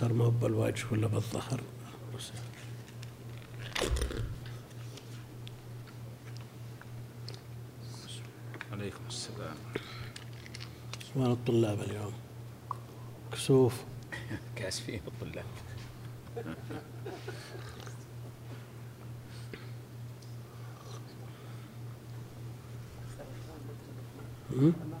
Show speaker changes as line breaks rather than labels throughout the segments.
صار ما هو بالوجه ولا بالظهر.
عليكم السلام.
وين الطلاب اليوم. كسوف.
كاسفين الطلاب.
هم؟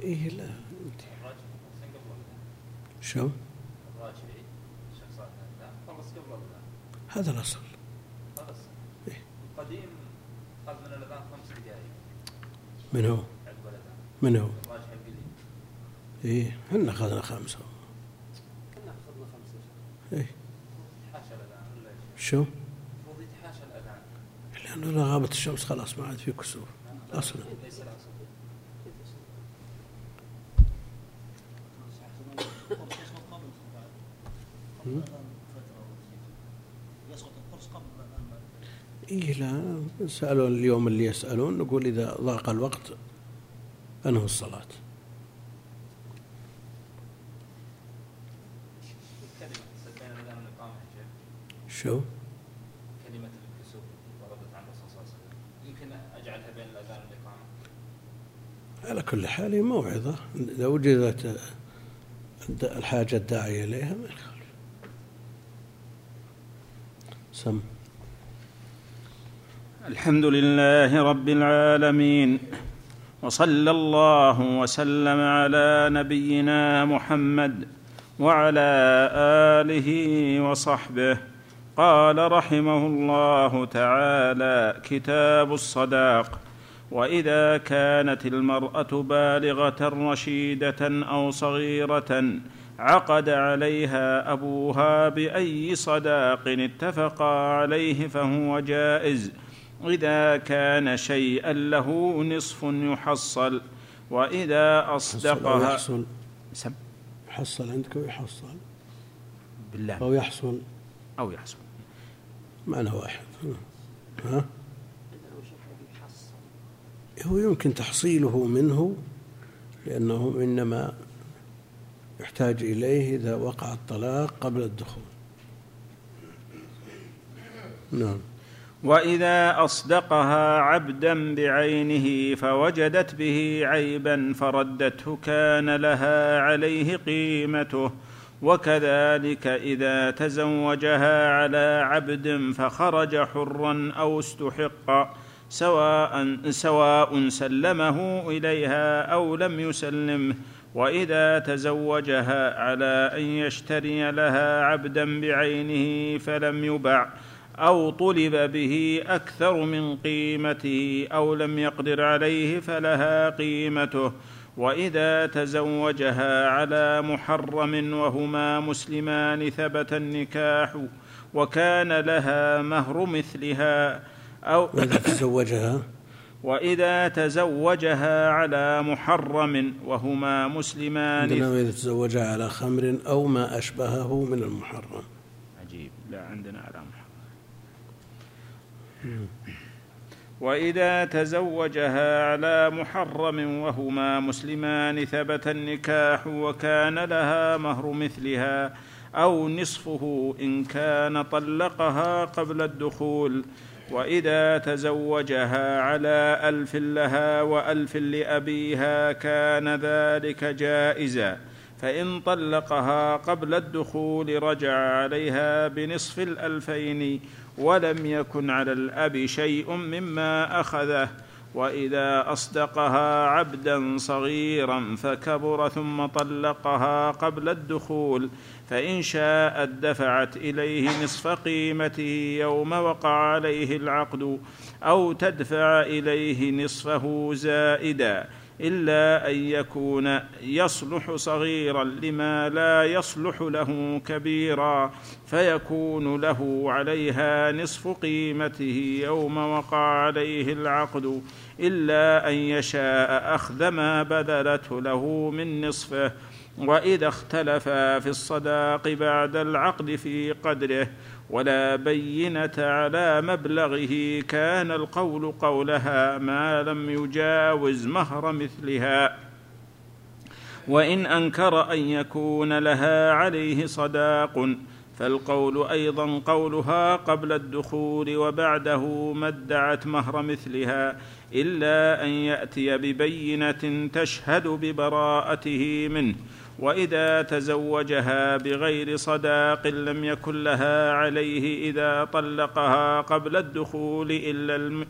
إيه لا. انت شو؟
هذا قبل الأصل.
إيه.
القديم اخذ من الاذان خمس دقائق
من هو؟ من هو؟ إيه إحنا أخذنا خمسة
كنا أخذنا خمسة
إيه
يتحاشى الاذان ولا إيش؟
شو؟ إذا غابت الشمس خلاص ما عاد في كسوف هم؟ إيه لا. سألون اليوم اللي يسألون نقول إذا ضاق الوقت أنهوا الصلاة. شو
كلمه الكسوف وردت عن الرسول صلى الله عليه وسلم يمكن اجعلها
على كل حال موعظة. إذا وجدت الحاجة الداعية إليها ما يخالف. سم.
الحمد لله رب العالمين وصلى الله وسلم على نبينا محمد وعلى آله وصحبه. قال رحمه الله تعالى كتاب الصداق. وإذا كانت المرأة بالغة رشيدة أو صغيرة عقد عليها أبوها بأي صداق اتفقا عليه فهو جائز. إذا كان شيئا له نصف يحصل.
وإذا
اصدقها
يحصل.
سم.
يحصل عندك ويحصل
بالله.
أو يحصل.
أو يحصل.
معنى واحد. ها؟ هو يمكن تحصيله منه لأنه إنما يحتاج إليه إذا وقع الطلاق قبل الدخول. نعم.
وإذا أصدقها عبدا بعينه فوجدت به عيبا فردته كان لها عليه قيمته. وكذلك إذا تزوجها على عبد فخرج حرا أو استحق. سواء سواء سلمه إليها أو لم يسلمه وإذا تزوجها على أن يشتري لها عبدا بعينه فلم يبع أو طلب به أكثر من قيمته أو لم يقدر عليه فلها قيمته. وإذا تزوجها على محرم وهما مسلمان ثبت النكاح وكان لها مهر مثلها أو
وإذا تزوجها.
وإذا تزوجها على محرم وهما مسلمان.
عندنا وإذا تزوجها على خمر أو ما أشبهه من المحرم.
عجيب. لا عندنا على محرم. وإذا تزوجها على محرم وهما مسلمان ثبت النكاح وكان لها مهر مثلها أو نصفه إن كان طلقها قبل الدخول. وإذا تزوجها على ألف لها وألف لأبيها كان ذلك جائزا فإن طلقها قبل الدخول رجع عليها بنصف الألفين ولم يكن على الأب شيء مما أخذه. وإذا أصدقها عبدا صغيرا فكبر ثم طلقها قبل الدخول فإن شاءت دفعت إليه نصف قيمته يوم وقع عليه العقد أو تدفع إليه نصفه زائدا. إلا أن يكون يصلح صغيرا لما لا يصلح له كبيرا فيكون له عليها نصف قيمته يوم وقع عليه العقد إلا أن يشاء أخذ ما بذلته له من نصفه وإذا اختلفا في الصداق بعد العقد في قدره ولا بينة على مبلغه. كان القول قولها ما لم يجاوز مهر مثلها. وإن أنكر أن يكون لها عليه صداق فالقول أيضا قولها قبل الدخول وبعده ما ادعت مهر مثلها إلا أن يأتي ببينة تشهد ببراءته منه. وإذا تزوجها بغير صداق لم يكن لها عليه إذا طلقها قبل الدخول إلا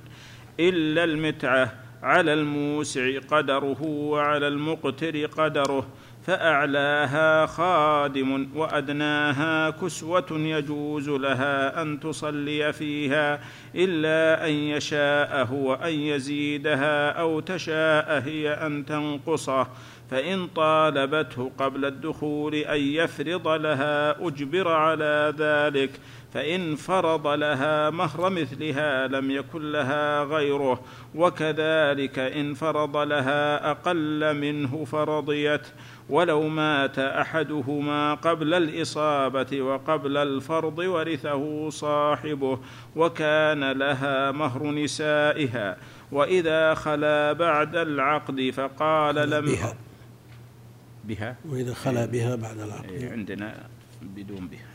إلا المتعة على الموسع قدره وعلى المقتر قدره. فأعلاها خادم وأدناها كسوة يجوز لها أن تصلي فيها إلا أن يشاء هو أن يزيدها أو تشاء هي أن تنقصه. فإن طالبته قبل الدخول أن يفرض لها أجبر على ذلك فإن فرض لها مهر مثلها لم يكن لها غيره. وكذلك إن فرض لها أقل منه فرضيت. ولو مات أحدهما قبل الإصابة وقبل الفرض ورثه صاحبه وكان لها مهر نسائها. وإذا خلا بعد العقد فقال لم
بها.
بها؟
وإذا خلا بها بعد العقد.
إيه، عندنا بدون بها.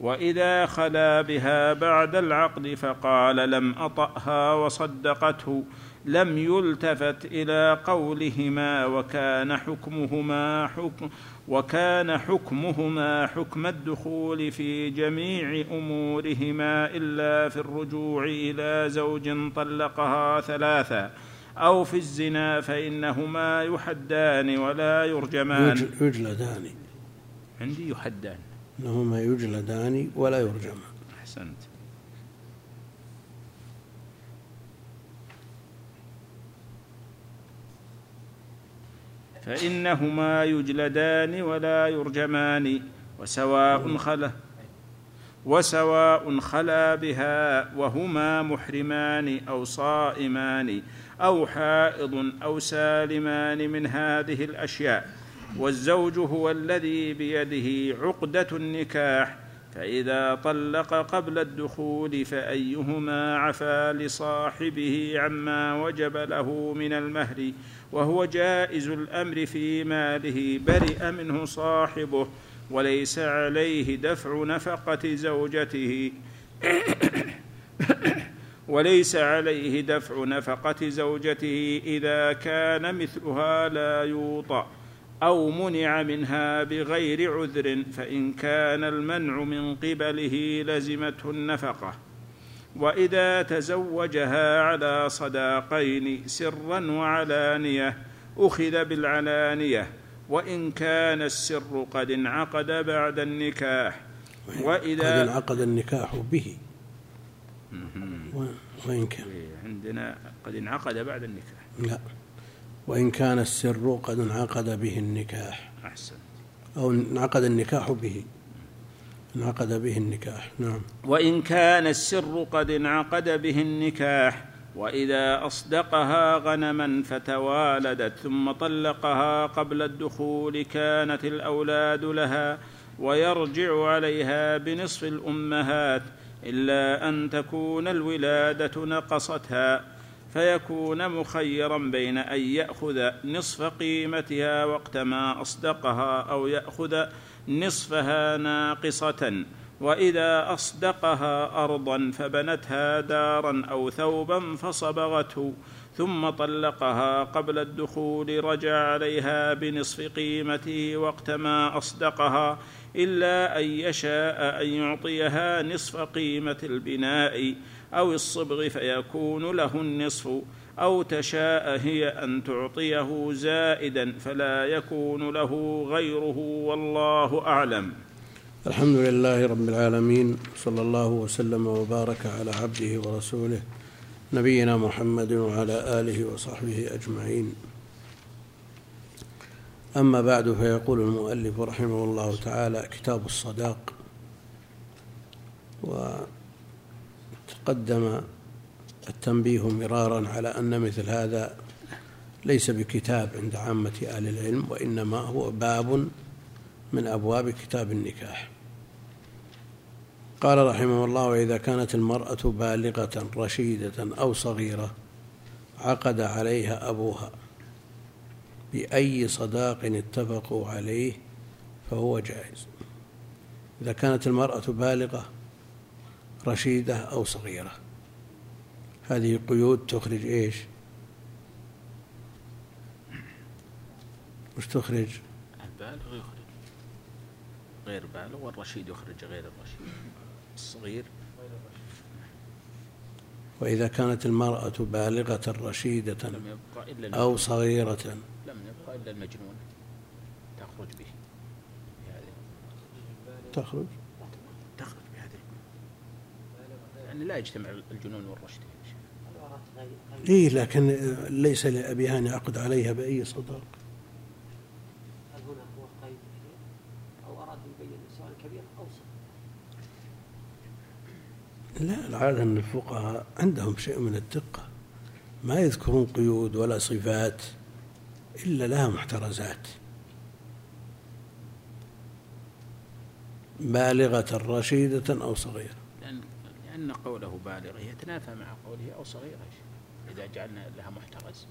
وإذا خلا بها بعد العقد فقال لم أطأها وصدقته. لم يلتفت إلى قولهما وكان حكمهما حكم وكان حكمهما حكم الدخول في جميع أمورهما إلا في الرجوع إلى زوج طلقها ثلاثا أو في الزنا فإنهما يحدان ولا يرجمان.
يجل- يجلدان.
عندي يحدان.
إنهما يجلدان ولا يرجمان.
أحسنت. فإنهما يجلدان ولا يرجمان وسواء خلا وسواء خلا بها وهما محرمان أو صائمان أو حائض أو سالمان من هذه الأشياء. والزوج هو الذي بيده عقدة النكاح فإذا طلق قبل الدخول فأيهما عفا لصاحبه عما وجب له من المهر وهو جائز الأمر في ماله برئ منه صاحبه وليس عليه دفع نفقة زوجته. وليس عليه دفع نفقة زوجته إذا كان مثلها لا يوطأ أو منع منها بغير عذر فإن كان المنع من قبله لزمته النفقة. وإذا تزوجها على صداقين سرا وعلانية أخذ بالعلانية وإن كان السر قد انعقد بعد النكاح.
قد
وإذا
انعقد النكاح به. وإن كان
عندنا قد انعقد بعد النكاح.
لا. وإن كان السر قد انعقد به النكاح.
أحسن
أو انعقد النكاح به. انعقد به النكاح. نعم.
وإن كان السر قد انعقد به النكاح وإذا أصدقها غنما فتوالدت ثم طلقها قبل الدخول كانت الأولاد لها ويرجع عليها بنصف الأمهات إلا أن تكون الولادة نقصتها فيكون مخيرا بين أن يأخذ نصف قيمتها وقت ما أصدقها أو يأخذ نصفها ناقصة وإذا أصدقها ارضا فبنتها دارا أو ثوبا فصبغته ثم طلقها قبل الدخول رجع عليها بنصف قيمته وقت ما أصدقها إلا أن يشاء أن يعطيها نصف قيمة البناء أو الصبغ فيكون له النصف. أو تشاء هي أن تعطيه زائدا فلا يكون له غيره والله أعلم.
الحمد لله رب العالمين صلى الله وسلم وبارك على عبده ورسوله نبينا محمد وعلى آله وصحبه أجمعين. أما بعد فيقول المؤلف رحمه الله تعالى كتاب الصداق وتقدم التنبيه مرارا على أن مثل هذا ليس بكتاب عند عامة أهل العلم وإنما هو باب من أبواب كتاب النكاح. قال رحمه الله وإذا كانت المرأة بالغة رشيدة أو صغيرة عقد عليها أبوها بأي صداق اتفقوا عليه فهو جائز. إذا كانت المرأة بالغة رشيدة أو صغيرة هذه قيود تخرج إيش؟ وش تخرج.
البالغ يخرج. غير بالغ والرشيد يخرج غير الرشيد. الصغير
وإذا كانت المرأة بالغة رشيدة
لم يبقى إلا
أو. صغيرة.
لم يبقى إلا المجنون. تخرج به.
تخرج.
تخرج بهذه. يعني لا يجتمع الجنون والرشد يا شيخ.
العورات غير غير
إيه لكن ليس لأبيها أن يعقد عليها بأي صداق.
هل هنا هو قيد أو أراد يبين سواء كبير أو صغير
لا العادة أن الفقهاء عندهم شيء من الدقة. ما يذكرون قيود ولا صفات إلا لها محترزات. بالغة رشيدة أو صغيرة.
لأن لأن قوله بالغة يتنافى مع قوله أو صغيرة. يا شيخ. إذا جعلنا لها محترز.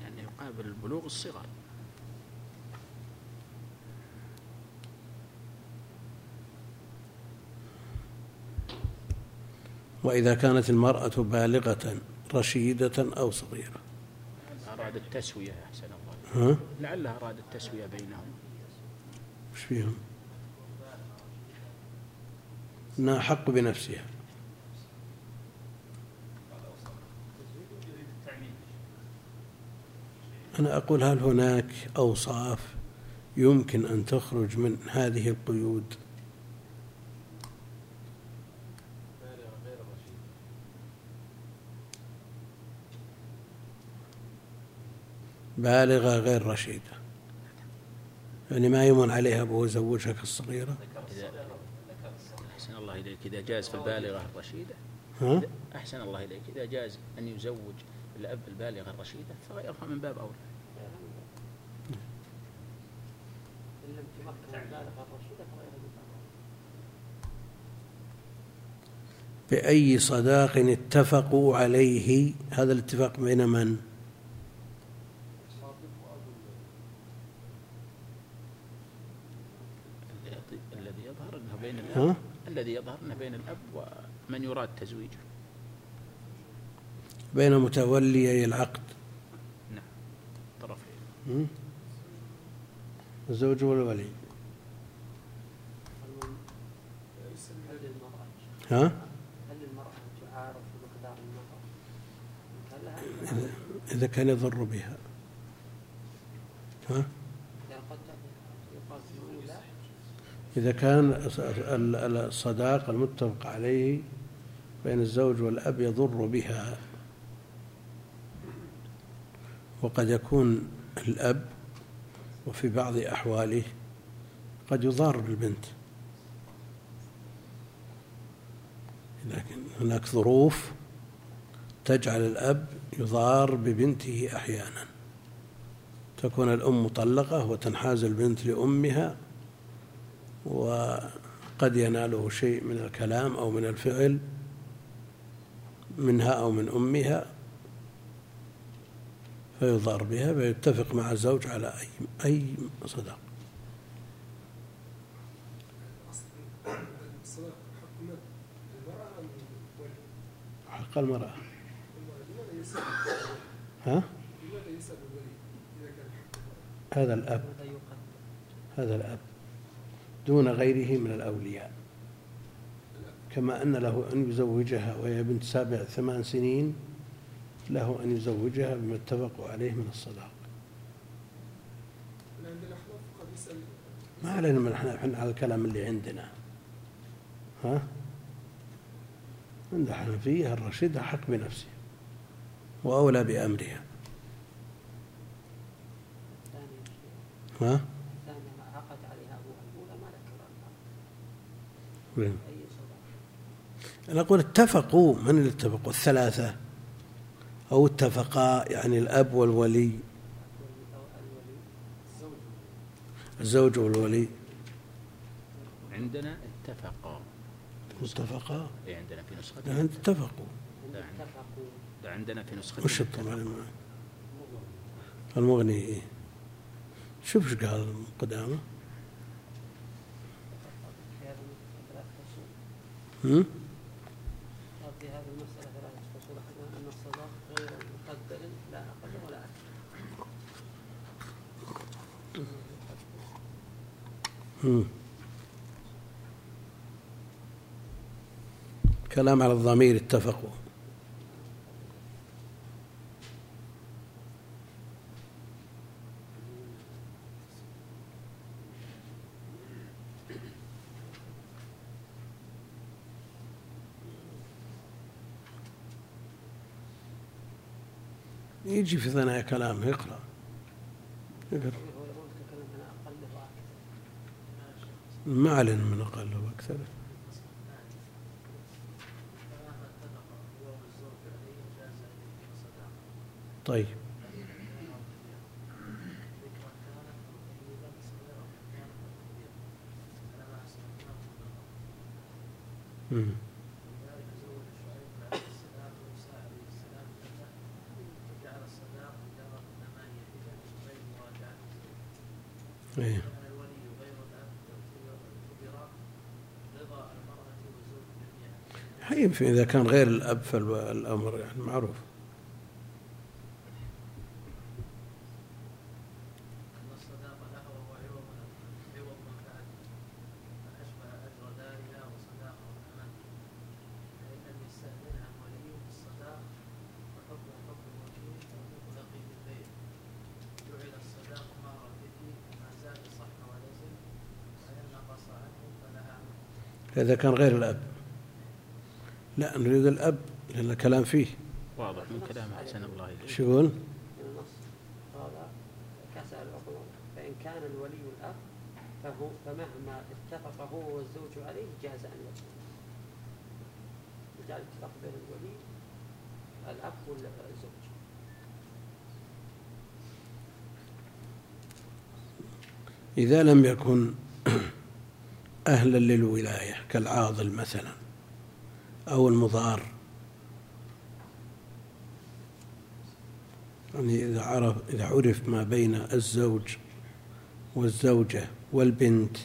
لأن يقابل البلوغ الصغر
وإذا كانت المرأة بالغة رشيدة أو صغيرة.
أراد التسوية أحسن الله.
ها؟
لعلها أراد التسوية بينهم.
وش فيهم؟ أنها أحق بنفسها. أنا أقول هل هناك أوصاف يمكن أن تخرج من هذه القيود؟ بالغة غير رشيدة. يعني ما يمن عليها أبوه يزوجها الصغيرة.
أحسن الله إليك إذا جاز في البالغة الرشيدة.
ها؟
أحسن الله إليك إذا جاز أن يزوج الأب البالغة الرشيدة فغيرها من باب أولى
ان لم تمكن البالغه الرشيده فغير مبالغ
بأي صداق اتفقوا عليه هذا الاتفاق بين من؟
الذي- يظهر أنه بين
ها؟
الأب الذي يظهر أنه بين الأب ومن يراد تزويجه
بين متوليي العقد
نعم طرفين?
الزوج والولي ها؟ إذا كان يضر بها ها؟ إذا كان ال- ال- الصداق المتفق عليه بين الزوج والأب يضر بها وقد يكون الأب وفي بعض أحواله قد يضار بالبنت. لكن هناك ظروف تجعل الأب يضار ببنته أحيانا. تكون الأم مطلقة وتنحاز البنت لأمها وقد يناله شيء من الكلام أو من الفعل منها أو من أمها فيضار بها فيتفق مع الزوج على أي أي صداق
حق؟ المرأة
ها؟ هذا الأب هذا الأب دون غيره من الأولياء كما أن له أن يزوجها وهي بنت سابع ثمان سنين له أن يزوجها بما اتفقوا عليه من الصداق. ما علينا من إحنا على الكلام اللي عندنا. ها؟ عند الحنفية الرشيد أحق بنفسه وأولى بأمرها. ها؟
عقد عليها الأولى ما
أنا أقول اتفقوا. من اللي اتفقوا؟ الثلاثة. أو اتفقا يعني الأب والولي. الزوج والولي.
عندنا اتفقا.
اتفقا
إيه عندنا في نسخة.
اتفقوا.
عندنا. في نسخة.
وش الطبع؟ المغني إيه؟ شوف إيش قال قدامه. هم؟
قال في هذه المسألة ثلاثة فصول أحدها أن الصداق غير مقدر لا أقل ولا أكثر
هم. كلام على الضمير اتفقوا. يجي في ثنايا كلامه اقرأ. اقرأ
هو يقول تكلم عن أقل وأكثر
ما علينا من أقل وأكثر طيب مم. إيه. حين إذا كان غير الأب فالأمر يعني معروف. إذا كان غير الأب. لا نريد الأب لأن الكلام فيه.
واضح. من كلام أحسن الله إليك.
شو يقول؟
من النص قال كسأل العقل فإن كان الولي الأب فهو فمهما اتفق هو والزوج عليه جاز أن يكون. يجعل اتفاق بين الولي الأب والزوج.
إذا لم يكن أهلا للولاية كالعاضل مثلا أو المضار. يعني إذا عرف إذا عرف ما بين الزوج والزوجة والبنت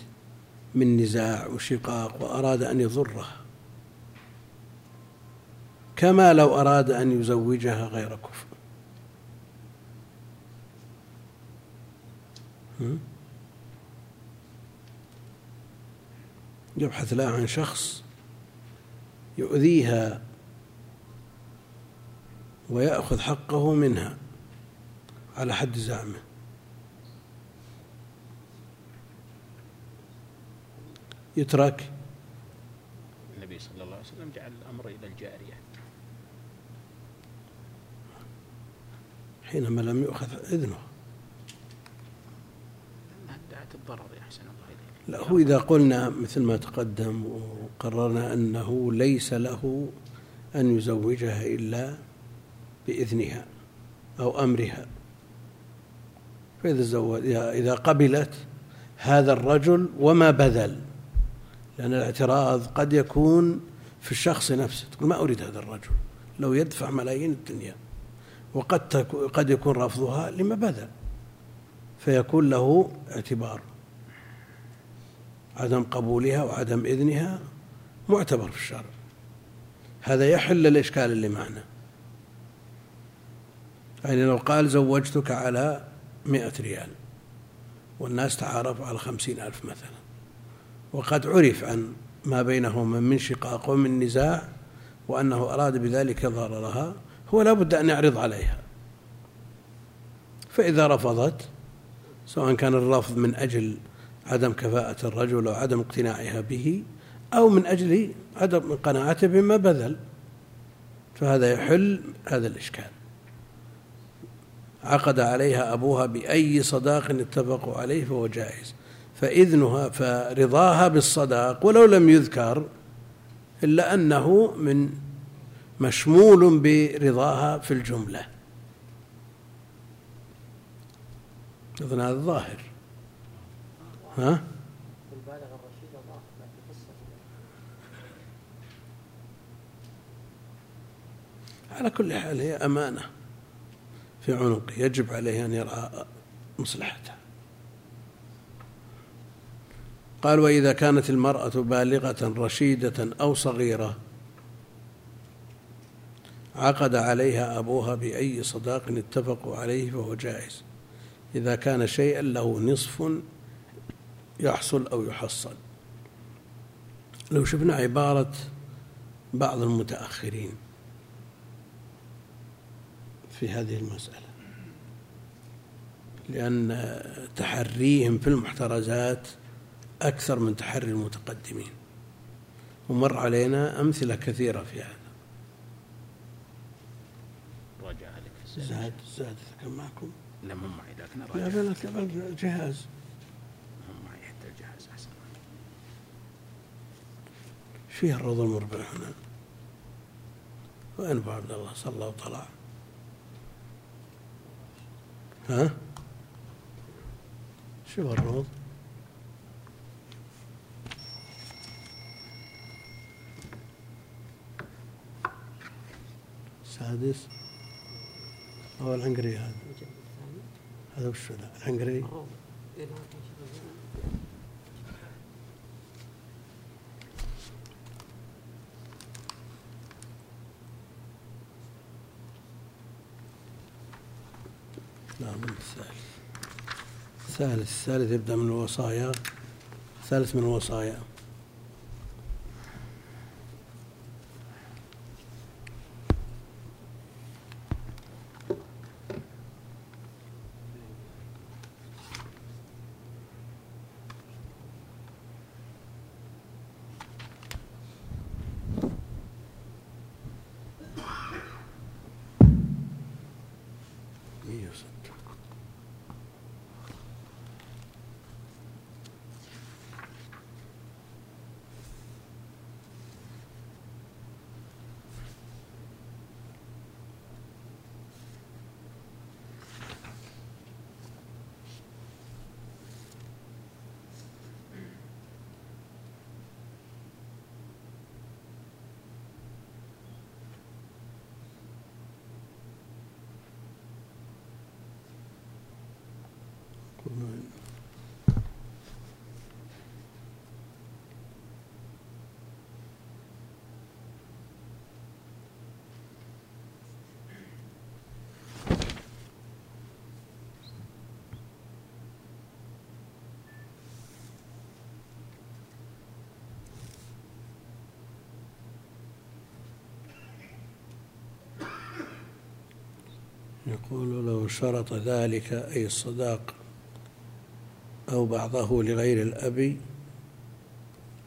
من نزاع وشقاق وأراد أن يضره. كما لو أراد أن يزوجها غير هم؟ يبحث لها عن شخص يؤذيها ويأخذ حقه منها على حد زعمه. يترك
النبي صلى الله عليه وسلم جعل الأمر إلى الجارية.
حينما لم يؤخذ إذنه.
الضرر يا أحسن الله إليك.
لا هو إذا قلنا مثل ما تقدم وقررنا أنه ليس له أن يزوجها إلا بإذنها أو أمرها. فإذا زوج إذا قبلت هذا الرجل وما بذل لأن الاعتراض قد يكون في الشخص نفسه. تقول ما أريد هذا الرجل لو يدفع ملايين الدنيا وقد قد يكون رفضها لما بذل. فيكون له اعتبار. عدم قبولها وعدم إذنها معتبر في الشرع. هذا يحل الإشكال اللي معنا. يعني لو قال زوجتك على مئة ريال والناس تعارفوا على خمسين ألف مثلا وقد عرف عن ما بينهما من شقاق ومن نزاع وأنه أراد بذلك ضررها هو لا بد أن يعرض عليها. فإذا رفضت سواء كان الرفض من أجل عدم كفاءة الرجل أو عدم اقتناعها به أو من أجل عدم قناعته بما بذل. فهذا يحل هذا الإشكال. عقد عليها أبوها بأي صداق اتفقوا عليه فهو جائز. فإذنها فرضاها بالصداق ولو لم يذكر إلا أنه من مشمول برضاها في الجملة. أظن هذا الظاهر. ها؟ على كل حال هي أمانة في عنقه يجب عليه أن يرعى مصلحتها قال وإذا كانت المرأة بالغة رشيدة أو صغيرة عقد عليها أبوها بأي صداق اتفقوا عليه فهو جائز. إذا كان شيئا له نصف يحصل أو يحصل. لو شفنا عبارة بعض المتأخرين في هذه المسألة لأن تحريهم في المحترزات أكثر من تحري المتقدمين. ومر علينا أمثلة كثيرة في هذا.
راجع عليك في السنة.
زاد زاد كان معكم؟
لا مو معي لكن
لا بل بل جهاز.
مو معي حتى الجهاز أحسن
فيه الروض المربع هنا. وين أبو عبد الله؟ صلى الله وطلع. ها؟ شو الروض سادس. هو العنقري هذا. هذا وش ذا العنقري
أوه. ما كان شيء بالجلد.
لا من الثالث الثالث الثالث يبدأ من الوصايا الثالث من الوصايا يقول لو شرط ذلك أي الصداق أو بعضه لغير الأب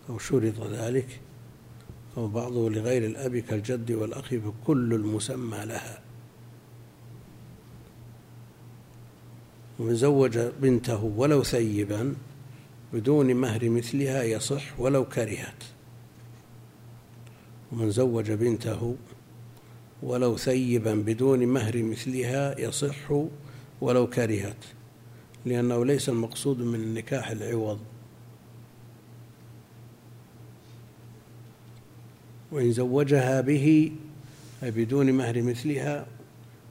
أو شرط ذلك أو بعضه لغير الأب كالجد والأخ فكل المسمى لها. ومن زوج بنته ولو ثيبا بدون مهر مثلها يصح ولو كرهت. ومن زوج بنته ولو ثيبا بدون مهر مثلها يصح ولو كرهت لأنه ليس المقصود من النكاح العوض. وإن زوجها به أي بدون مهر مثلها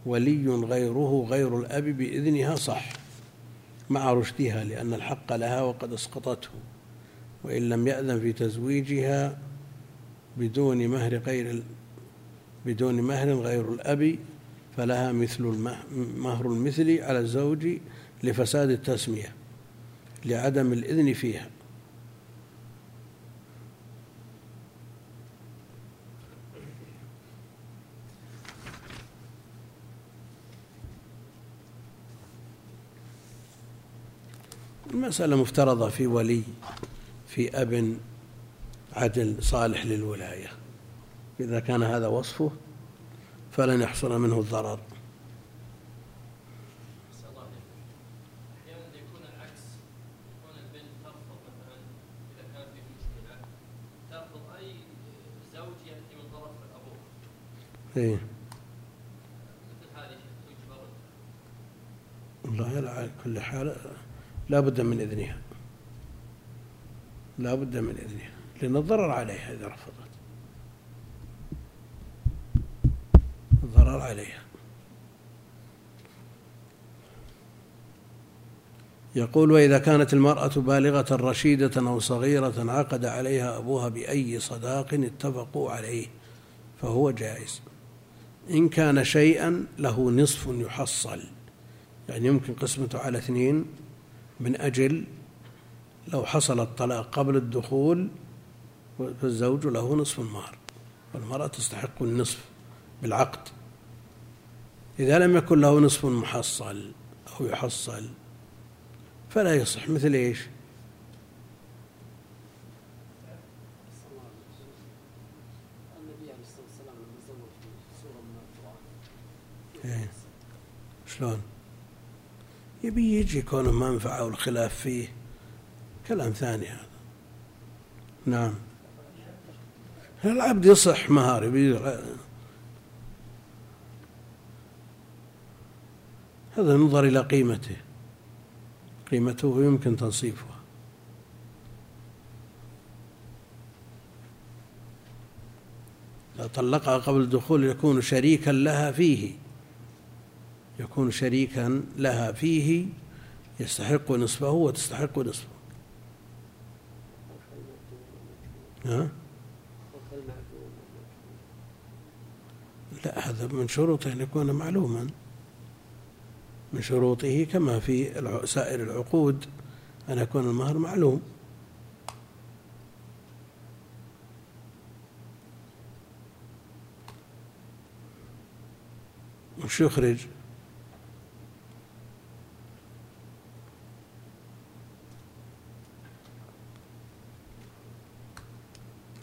ولي غيره غير الأب بإذنها صح مع رشدها لأن الحق لها وقد أسقطته وإن لم يأذن في تزويجها بدون مهر غير بدون مهر غير الأب فلها مثل مهر المثل على الزوج لفساد التسمية لعدم الإذن فيها. المسألة مفترضة في ولي في أب عدل صالح للولاية. إذا كان هذا وصفه فلن يحصل منه الضرر. إيه. والله على كل حال لا بد من إذنها. لا بد من إذنها. لأن الضرر عليها إذا رفضت. الضرر عليها. يقول وإذا كانت المرأة بالغة رشيدة أو صغيرة عقد عليها أبوها بأي صداق اتفقوا عليه فهو جائز. إن كان شيئا له نصف يحصل. يعني يمكن قسمته على اثنين من أجل لو حصل الطلاق قبل الدخول فالزوج له نصف المهر والمرأة تستحق النصف بالعقد. إذا لم يكن له نصف محصل أو يحصل فلا يصح. مثل إيش؟ إيه. شلون؟ يبي يجي كونه منفعة والخلاف فيه. كلام ثاني هذا. نعم. العبد يصح مهار يبي هذا نظر إلى قيمته. قيمته يمكن تنصيفها. إذا طلقها قبل الدخول يكون شريكا لها فيه. يكون شريكا لها فيه. يستحق نصفه وتستحق نصفه. ها؟ لا هذا من شروطه أن يكون معلوما. من شروطه كما في سائر العقود. أن يكون المهر معلوم. وش يخرج؟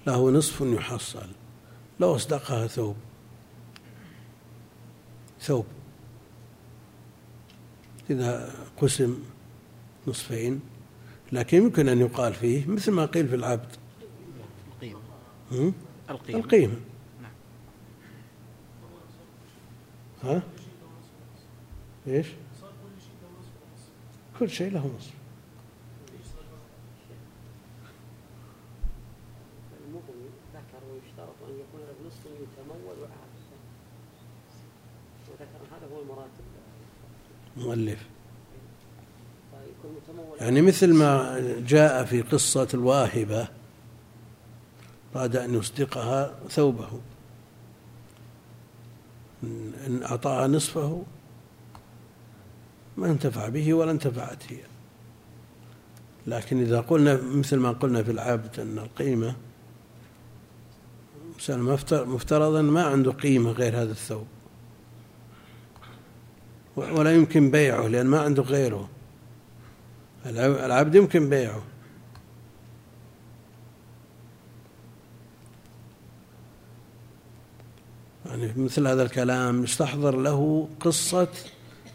له نصف يحصل. لو أصدقها ثوب. ثوب. إذا قسم نصفين لكن يمكن أن يقال فيه مثل ما قيل في العبد
القيمة؟ القيمة
القيمة
نعم.
ها؟ إيش؟ كل شيء له نصف
المغني ذكر ويشترط أن يكون له نصف يتمول وعاد وذكر هذا هو المراتب
مؤلف.
فيكون متمول
يعني مثل ما جاء في قصة الواهبة أراد أن يصدقها ثوبه. إن أعطاها نصفه ما انتفع به ولا انتفعت هي. لكن إذا قلنا مثل ما قلنا في العبد أن القيمة مفترضا ما عنده قيمة غير هذا الثوب. ولا يمكن بيعه لأن ما عنده غيره. الع- العبد يمكن بيعه. يعني مثل هذا الكلام يستحضر له قصة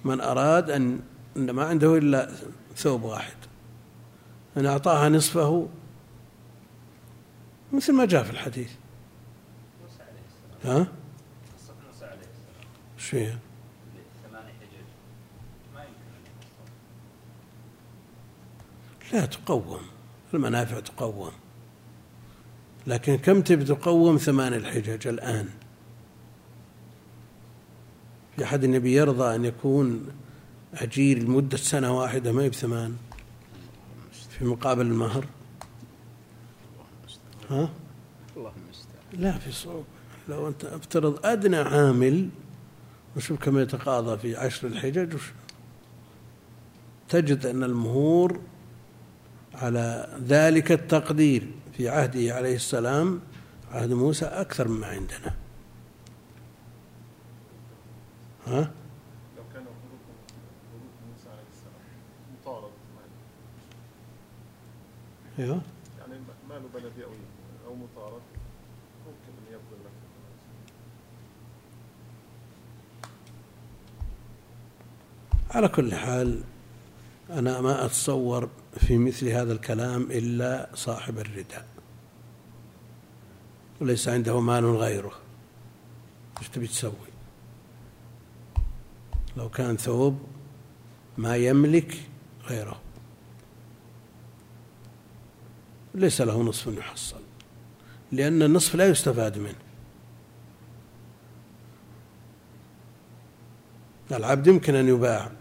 من أراد أن ما عنده إلا ثوب واحد. أن أعطاها نصفه. مثل ما جاء في الحديث. ها؟
قصة موسى عليه السلام.
شو هي؟
ثمانية حجج ما يمكن أن يحصل
لا تقوم. المنافع تقوم. لكن كم تبي تقوم؟ ثمان الحجج الآن. في أحد النبي يرضى أن يكون أجير لمدة سنة واحدة ما بثمان؟ في مقابل المهر؟ ها؟ لا في صعوبة لو أنت أفترض أدنى عامل وشوف كم يتقاضى في عشر الحجج تجد أن المهور على ذلك التقدير في عهده عليه السلام عهد موسى أكثر مما عندنا. ها؟
لو كان موسى عليه السلام مطارد
أيوه.
يعني ماله بلدي أو أو مطارد؟ ممكن أن يبذل له
على كل حال أنا ما أتصور في مثل هذا الكلام إلا صاحب الرداء. وليس عنده مال غيره. إيش تبي تسوي؟ لو كان ثوب ما يملك غيره. ليس له نصف يحصل. لأن النصف لا يستفاد منه. العبد يمكن أن يباع.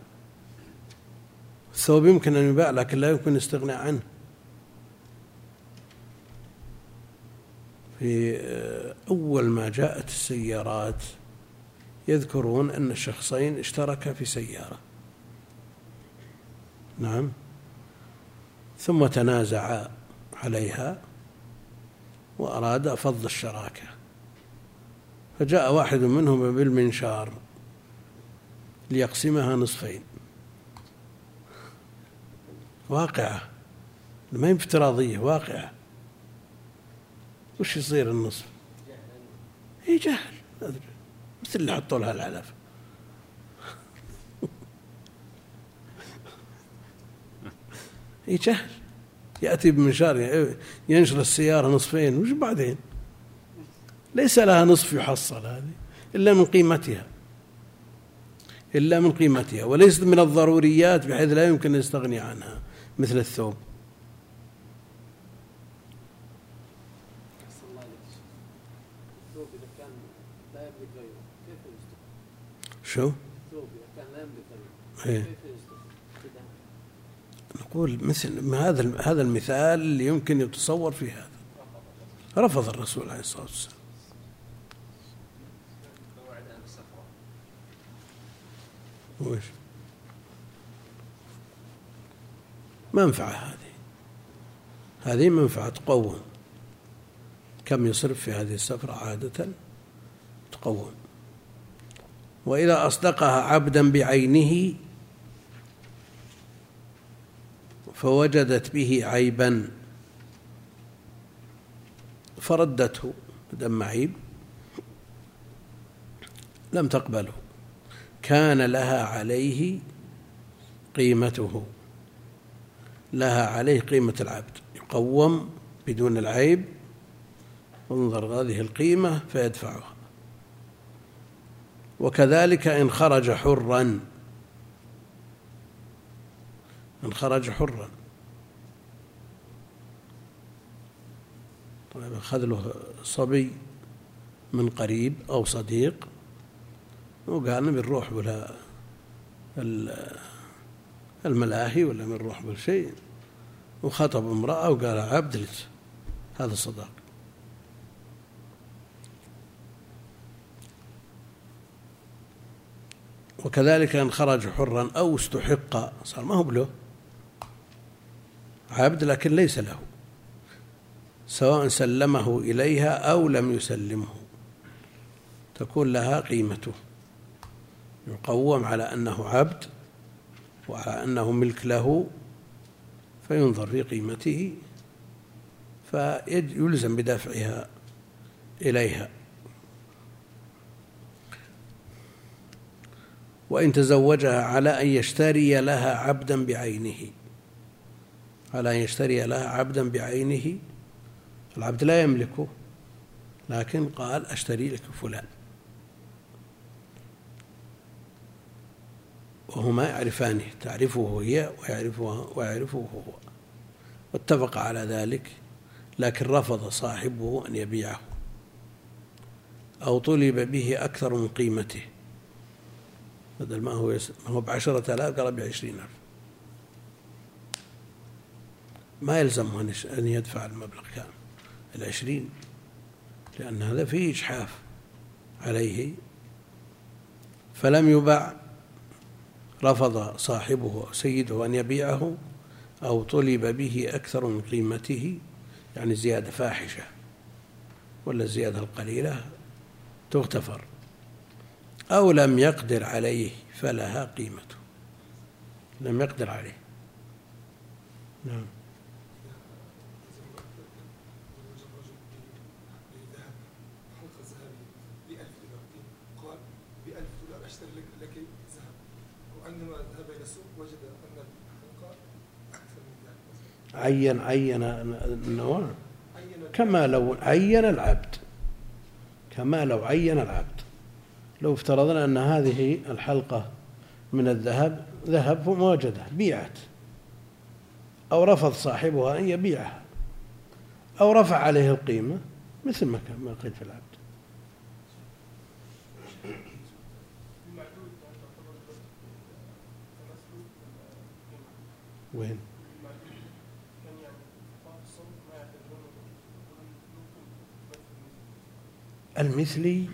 الثوب يمكن أن يباع لكن لا يمكن الاستغناء عنه. في أول ما جاءت السيارات يذكرون أن الشخصين اشتركا في سيارة. نعم. ثم تنازعا عليها وأراد فض الشراكة. فجاء واحد منهم بالمنشار ليقسمها نصفين. واقعة. ما هي افتراضية واقعة. وش يصير النصف؟ إي جهل. مثل اللي حطوا لها العلف إي جهل. يأتي بمنشار ينشر السيارة نصفين. وش بعدين؟ ليس لها نصف يحصل هذه إلا من قيمتها. إلا من قيمتها. وليست من الضروريات بحيث لا يمكن أن يستغني عنها. مثل الثوب؟ شو؟ إيه؟ نقول مثل هذا هذا المثال اللي يمكن يتصور في هذا رفض الرسول عليه الصلاة والسلام وش منفعة هذه. هذه منفعة تقوم. كم يصرف في هذه السفرة عادة؟ تقوم. وإذا أصدقها عبدا بعينه فوجدت به عيبا فردته دم عيب لم تقبله. كان لها عليه قيمته. لها عليه قيمة العبد. يقوم بدون العيب. انظر هذه القيمة فيدفعها. وكذلك إن خرج حرا. إن خرج حرا. طيب أخذ له صبي من قريب أو صديق. وقال نبي نروح الملاهي ولا بنروح بالشيء وخطب امرأة وقال عبد هذا صداق. وكذلك إن خرج حرا أو استحق صار ما هو بله عبد لكن ليس له سواء سلمه إليها أو لم يسلمه. تكون لها قيمته. يقوم على أنه عبد وعلى أنه ملك له فينظر في قيمته فيلزم بدفعها إليها. وإن تزوجها على أن يشتري لها عبدا بعينه. على أن يشتري لها عبدا بعينه. العبد لا يملكه لكن قال أشتري لك فلان. وهما يعرفانه تعرفه هي ويعرفه ويعرفه هو. واتفق على ذلك لكن رفض صاحبه أن يبيعه. أو طلب به أكثر من قيمته. بدل ما هو يس... ما هو بعشرة آلاف قال بعشرين ألف ما يلزمه أن يدفع المبلغ كامل. العشرين لأن هذا فيه إجحاف عليه. فلم يبع رفض صاحبه أو سيده أن يبيعه أو طلب به أكثر من قيمته يعني زيادة فاحشة ولا الزيادة القليلة تغتفر. أو لم يقدر عليه فلها قيمته. لم يقدر عليه. نعم
حلقة ذهبية بألف دولار قال بألف دولار أشتري لك لك ذهب وعندما ذهب إلى السوق وجد أن الحلقة أكثر من ذلك مثلا
عين عين النوع. كما لو عين العبد كما لو عين العبد. لو افترضنا أن هذه الحلقة من الذهب ذهب وجدها بيعت. أو رفض صاحبها أن يبيعها. أو رفع عليه القيمة مثل ما ما قيل في العبد. وين؟ المثلي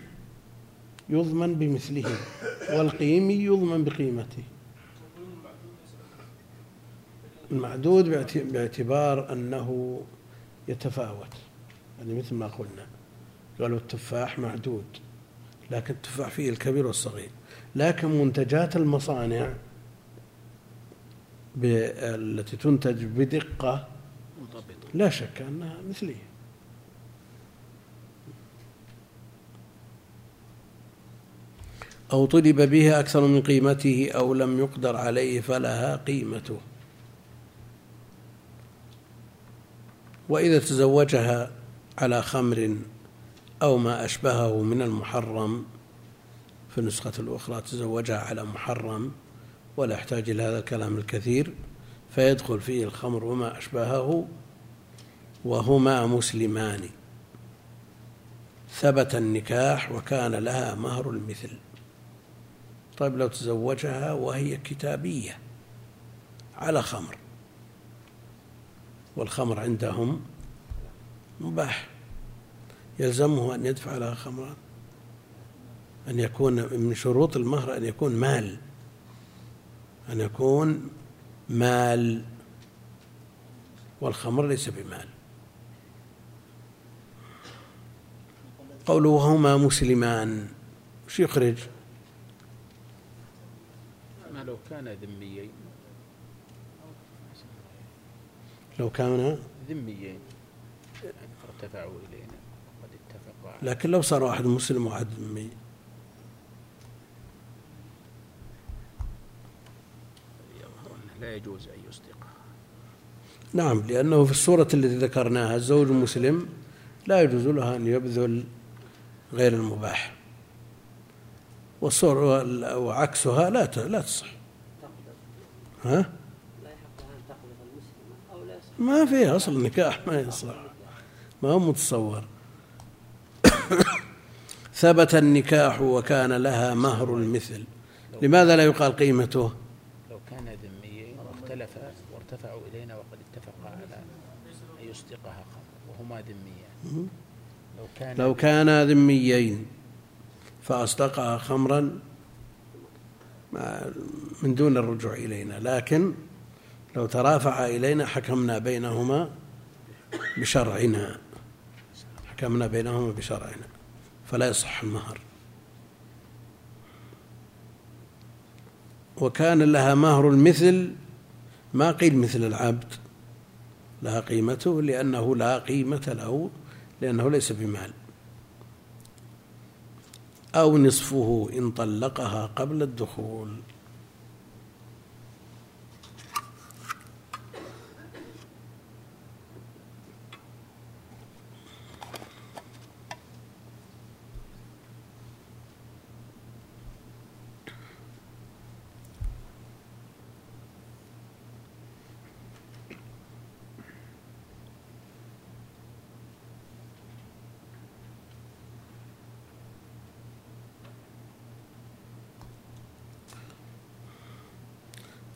يضمن بمثله والقيمي يضمن بقيمته. المعدود باعت- باعتبار أنه يتفاوت. يعني مثل ما قلنا قالوا التفاح معدود لكن التفاح فيه الكبير والصغير. لكن منتجات المصانع التي تنتج بدقة لا شك أنها مثلية. أو طلب به أكثر من قيمته أو لم يقدر عليه فلها قيمته. وإذا تزوجها على خمر أو ما أشبهه من المحرم في النسخة الأخرى تزوجها على محرم ولا يحتاج إلى هذا الكلام الكثير فيدخل فيه الخمر وما أشبهه وهما مسلمان. ثبت النكاح وكان لها مهر المثل. طيب لو تزوجها وهي كتابية على خمر. والخمر عندهم مباح. يلزمه أن يدفع لها خمرا. أن يكون من شروط المهر أن يكون مال. أن يكون مال. والخمر ليس بمال. قوله وهما مسلمان. وش يخرج؟
لو كان ذميين.
لو كان
ذميين. ارتفعوا إلينا. وقد اتفقوا
لكن لو صار واحد مسلم وواحد ذمي.
لا يجوز أن يصدق.
نعم لأنه في الصورة التي ذكرناها الزوج المسلم لا يجوز له أن يبذل غير المباح. والصورة وعكسها لا لا تصح. ها؟ ما في أصل نكاح ما يصح ما هو متصور. ثبت النكاح وكان لها مهر المثل. لماذا لا يقال قيمته؟
لو كان ذميين واختلفا وارتفعوا إلينا وقد اتفقا على أن يصدقها وهما ذميان لو كان
لو كانا ذميين. فأصدقها خمرا من دون الرجوع إلينا. لكن لو ترافع إلينا حكمنا بينهما بشرعنا. حكمنا بينهما بشرعنا. فلا يصح المهر. وكان لها مهر المثل ما قيل مثل العبد. لها قيمته لأنه لا قيمة له لأنه ليس بمال. أو نصفه إن طلقها قبل الدخول.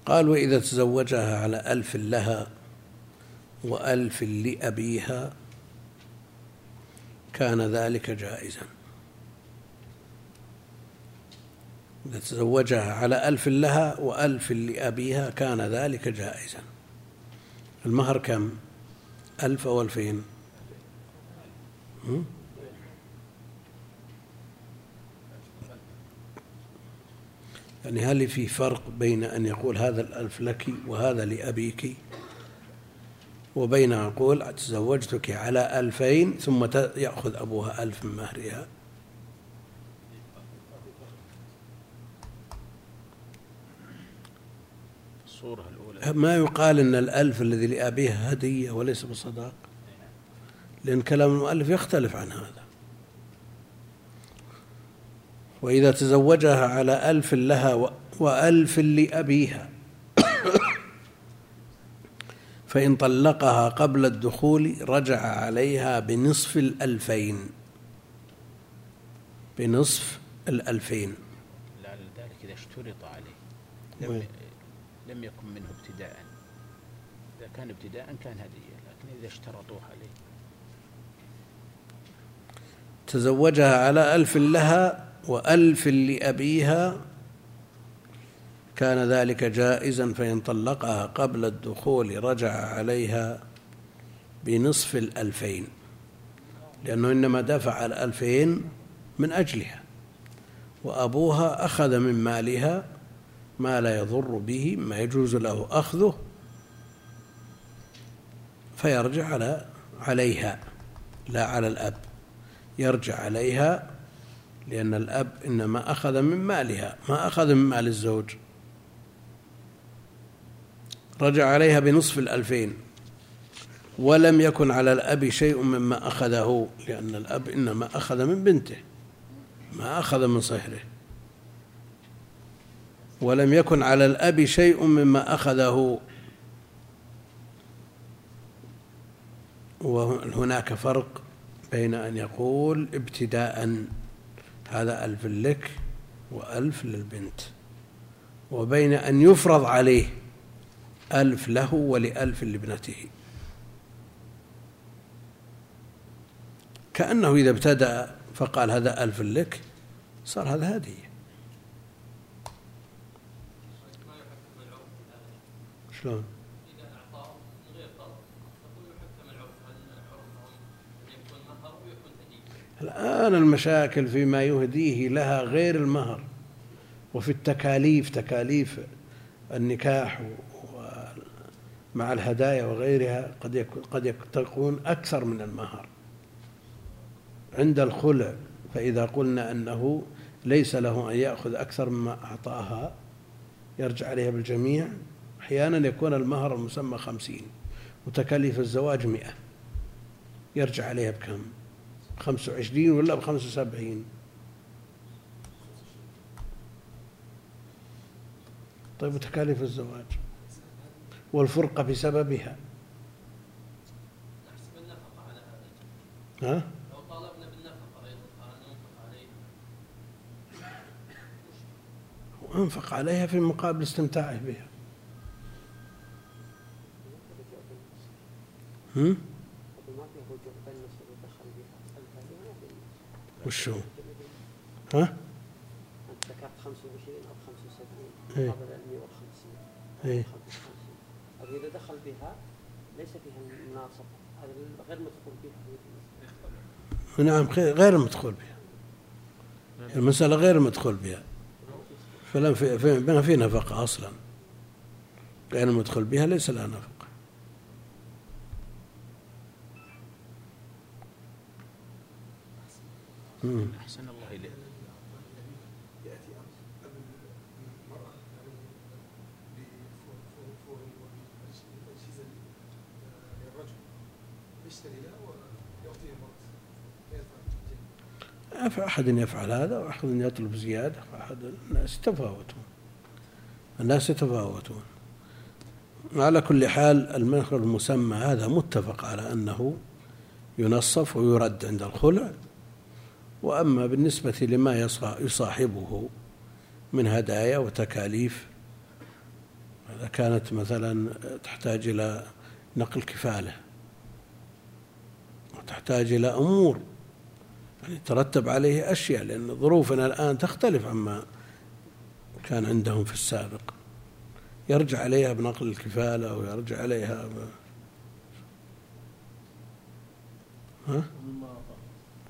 قال وإذا تزوجها على ألف لها وألف لأبيها كان ذلك جائزا. إذا تزوجها على ألف لها وألف لأبيها كان ذلك جائزا. المهر كم؟ ألف أو ألفين؟ يعني هل في فرق بين أن يقول هذا الألف لك وهذا لأبيك؟ وبين أن يقول تزوجتك على ألفين ثم يأخذ أبوها ألف من مهرها.
الصورة الأولى.
ما يقال أن الألف الذي لأبيها هدية وليس بصداق؟ لأن كلام المؤلف يختلف عن هذا. وإذا تزوجها على ألف لها وألف لأبيها. فإن طلقها قبل الدخول رجع عليها بنصف الألفين. بنصف الألفين.
لعل ذلك إذا اشترط عليه. لم؟ لم يكن منه ابتداء. إذا كان ابتداء كان هدية لكن إذا اشترطوه عليه.
تزوجها على ألف لها وألف لأبيها كان ذلك جائزا فإن طلقها قبل الدخول رجع عليها بنصف الألفين لأنه إنما دفع الألفين من أجلها وأبوها أخذ من مالها ما لا يضر به ما يجوز له أخذه فيرجع على عليها لا على الأب يرجع عليها لأن الأب إنما أخذ من مالها ما أخذ من مال الزوج. رجع عليها بنصف الألفين. ولم يكن على الأب شيء مما أخذه لأن الأب إنما أخذ من بنته ما أخذ من صهره. ولم يكن على الأب شيء مما أخذه. وهناك فرق بين أن يقول ابتداء هذا ألف لك وألف للبنت. وبين أن يفرض عليه ألف له ولألف لابنته. كأنه إذا ابتدأ فقال هذا ألف لك صار هذا هدية شلون؟
إذا أعطاه من غير طلب تقول يحكم العرف هل عرفهم أن يكون مهر ويكون هدية
الآن المشاكل فيما يهديه لها غير المهر وفي التكاليف تكاليف النكاح مع الهدايا وغيرها قد قد تكون أكثر من المهر. عند الخلع فإذا قلنا أنه ليس له أن يأخذ أكثر مما أعطاها يرجع عليها بالجميع أحيانا يكون المهر المسمى خمسين وتكاليف الزواج مئة يرجع عليها بكم؟ خمسة وعشرين ولا بخمسة وسبعين طيب وتكاليف الزواج والفرقة بسببها ها؟
لو طالبنا بالنفقة عليها
وأنفق عليها في مقابل استمتاعه بها هم؟
ما في رجوع بالنص اللي دخل بها الفاتحة ما في
وشو؟ ها؟
أنت ذكرت 25 أو 75
إيه.
مقابل ال 150
إيه.
55 أو إذا دخل بها ليس فيها المناصب هذا غير مدخول بها
نعم غير المدخول بها المسألة غير المدخول بها فلم في في ما في نفقة أصلا غير المدخول بها ليس لها نفقة
المرأة لا يدفع
أحد يفعل هذا وأحد يطلب زيادة وأحد الناس يتفاوتون. الناس يتفاوتون. على كل حال المهر المسمى هذا متفق على أنه ينصف ويرد عند الخلع. وأما بالنسبة لما يصا- يصاحبه من هدايا وتكاليف إذا كانت مثلا تحتاج إلى نقل كفالة وتحتاج إلى أمور يعني ترتب عليه أشياء لأن ظروفنا الآن تختلف عما كان عندهم في السابق يرجع عليها بنقل الكفالة أو يرجع عليها ب... ها؟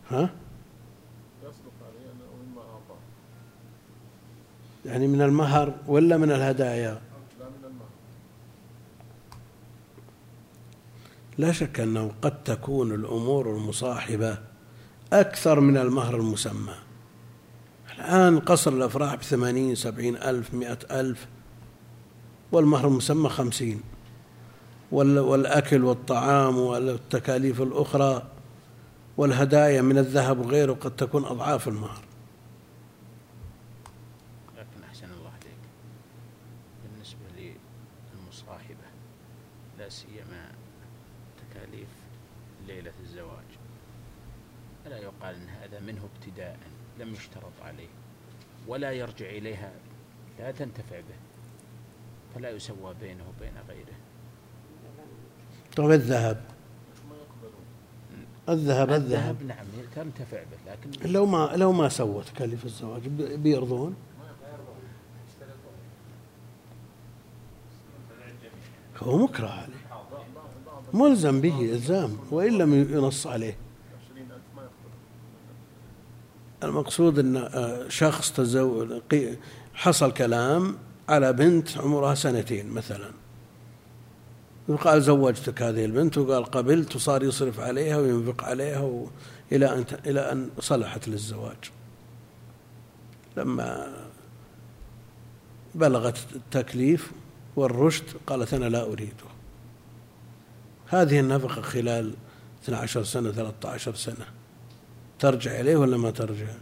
ها؟
يصدق عليه أنه ومما أعطاه
يعني من المهر ولا من الهدايا؟
لا
شك أنه قد تكون الأمور المصاحبة أكثر من المهر المسمى. الآن قصر الأفراح بثمانين سبعين ألف مئة ألف والمهر المسمى خمسين. وال- والأكل والطعام والتكاليف الأخرى والهدايا من الذهب وغيره قد تكون أضعاف المهر
لكن أحسن الله عليك بالنسبة للمصاحبة لا سيما تكاليف ليلة الزواج ألا يقال أن هذا منه ابتداء لم يشترط عليه ولا يرجع إليها لا تنتفع به فلا يسوى بينه وبين غيره.
طيب الذهب. الذهب الذهب.
نعم تنتفع به لكن
لو ما لو ما سوى تكاليف الزواج بي- بيرضون؟ هو مكره عليه ملزم به إلزام وإن لم ينص عليه
عشرين ألف ما يقبلون
المقصود أن آه، شخص تزوج حصل كلام على بنت عمرها سنتين مثلا. وقال زوجتك هذه البنت وقال قبلت وصار يصرف عليها وينفق عليها. إلى أن إلى أن صلحت للزواج. لما بلغت التكليف والرشد قالت أنا لا أريده. هذه النفقة خلال 12 سنة 13 سنة. ترجع إليه ولا ما ترجع؟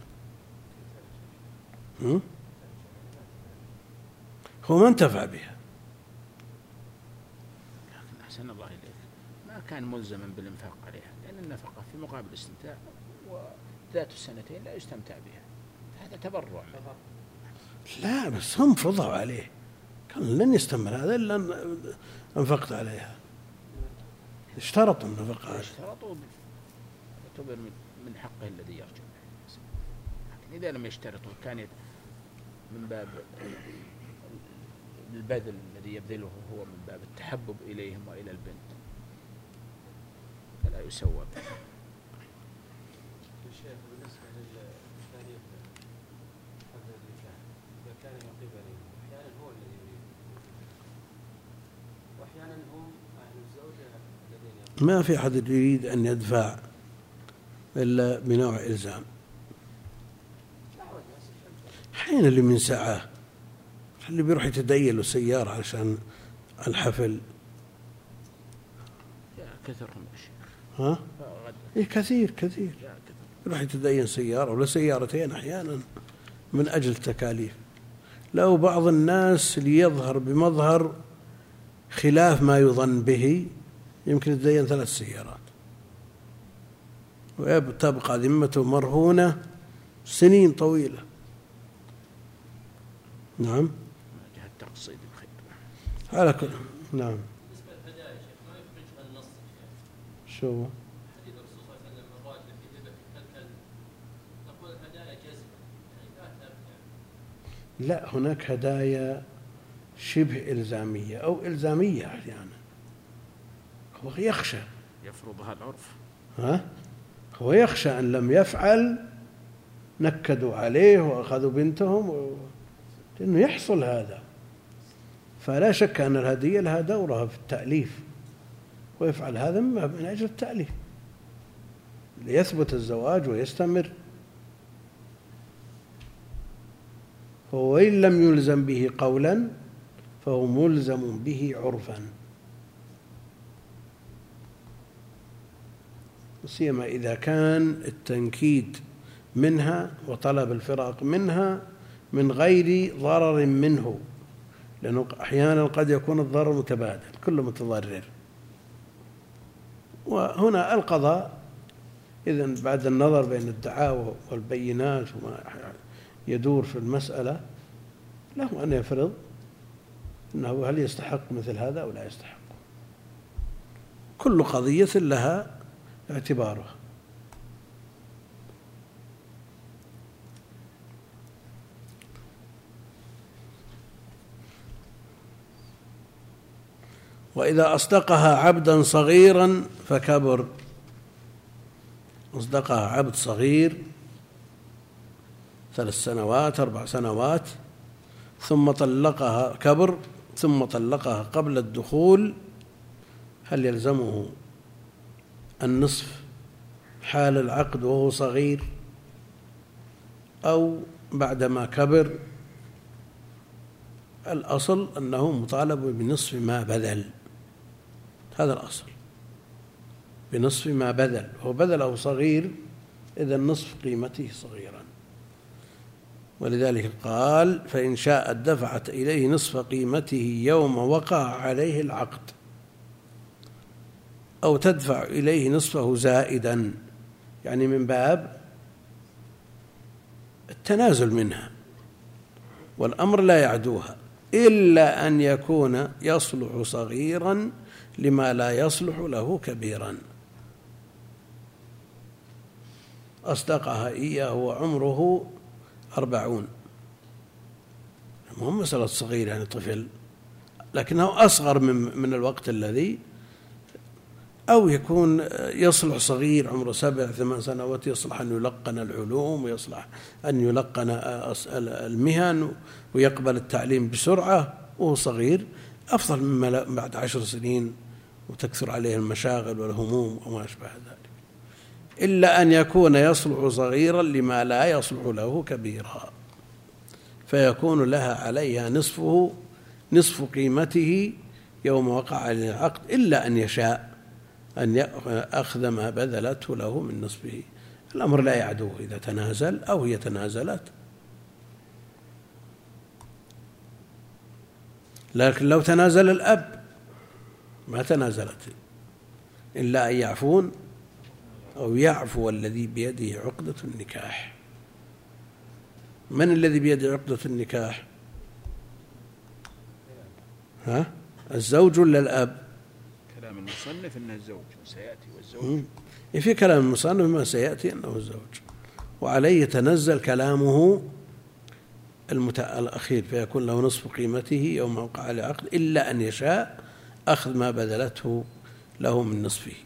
هم؟ هو ما انتفع بها.
لكن أحسن الله إليك. ما كان ملزما بالإنفاق عليها لأن النفقة في مقابل الاستمتاع وذات السنتين لا يستمتع بها. هذا تبرع.
لا بس هم فرضوا عليه. كان لن يستمر هذا إلا أن أنفقت عليها. اشترطوا النفقة. عليه.
اشترطوا يعتبر من من حقه الذي يرجع به. لكن إذا لم يشترطوا كان من باب البذل الذي يبذله هو من باب التحبب إليهم وإلى البنت. فلا يسوى به
الشيخ بالنسبة للتاريخ قبل النكاح إذا كان من قبله أحيانا هو الذي يريد. وأحيانا هم أهل الزوجة الذين
ما في أحد يريد أن يدفع إلا بنوع إلزام. حين اللي من ساعة اللي بيروح يتدين له سيارة عشان الحفل.
كثرهم
ها؟ إيه كثير كثير. يروح يتدين سيارة ولا سيارتين أحيانا من أجل التكاليف. لو بعض الناس ليظهر بمظهر خلاف ما يظن به يمكن يتدين ثلاث سيارات. وتبقى ذمته مرهونة سنين طويلة. نعم.
التقصيد بخير
على كل نعم.
بالنسبة للهدايا يا شيخ ما يخرجها النص
شو؟
حديث الرسول صلى الله عليه وسلم الراجل في نقول الهدايا جزمه يعني لا
هناك هدايا شبه إلزامية أو إلزامية أحيانا. هو يخشى.
يفرضها العرف.
ها؟ هو يخشى أن لم يفعل نكدوا عليه وأخذوا بنتهم. لأنه يحصل هذا فلا شك أن الهدية لها دورها في التأليف ويفعل هذا من أجل التأليف ليثبت الزواج ويستمر وإن لم يلزم به قولا فهو ملزم به عرفا سيما إذا كان التنكيد منها وطلب الفراق منها من غير ضرر منه لأنه أحيانا قد يكون الضرر متبادل كل متضرر. وهنا القضاء إذا بعد النظر بين الدعاوى والبينات وما يدور في المسألة له أن يفرض أنه هل يستحق مثل هذا أو لا يستحق. كل قضية لها اعتباره. وإذا أصدقها عبدا صغيرا فكبر. أصدقها عبد صغير ثلاث سنوات أربع سنوات ثم طلقها كبر ثم طلقها قبل الدخول هل يلزمه النصف حال العقد وهو صغير أو بعدما كبر. الأصل أنه مطالب بنصف ما بذل. هذا الأصل. بنصف ما بذل. هو بذله صغير إذا نصف قيمته صغيرا. ولذلك قال فإن شاءت دفعت إليه نصف قيمته يوم وقع عليه العقد. أو تدفع إليه نصفه زائدا يعني من باب التنازل منها. والأمر لا يعدوها إلا أن يكون يصلح صغيرا لما لا يصلح له كبيرا. أصدقها إياه وعمره أربعون. مو مسألة صغير يعني طفل لكنه أصغر من من الوقت الذي أو يكون يصلح صغير عمره سبع ثمان سنوات يصلح أن يلقن العلوم ويصلح أن يلقن المهن ويقبل التعليم بسرعة وهو صغير أفضل مما بعد عشر سنين وتكثر عليه المشاغل والهموم وما أشبه ذلك. إلا أن يكون يصلح صغيرا لما لا يصلح له كبيرا. فيكون لها عليها نصفه نصف قيمته يوم وقع عليه العقد إلا أن يشاء. أن أخذ ما بذلته له من نصفه الأمر لا يعدوه إذا تنازل أو هي تنازلت. لكن لو تنازل الأب ما تنازلت. إلا أن يعفون أو يعفو الذي بيده عقدة النكاح. من الذي بيده عقدة النكاح؟ ها؟ الزوج ولا الأب؟
المصنف أنه الزوج وسيأتي والزوج.
في كلام المصنف ما سيأتي أنه الزوج. وعليه يتنزل كلامه المتع... الأخير فيكون له نصف قيمته يوم وقع العقد إلا أن يشاء أخذ ما بذلته له من نصفه.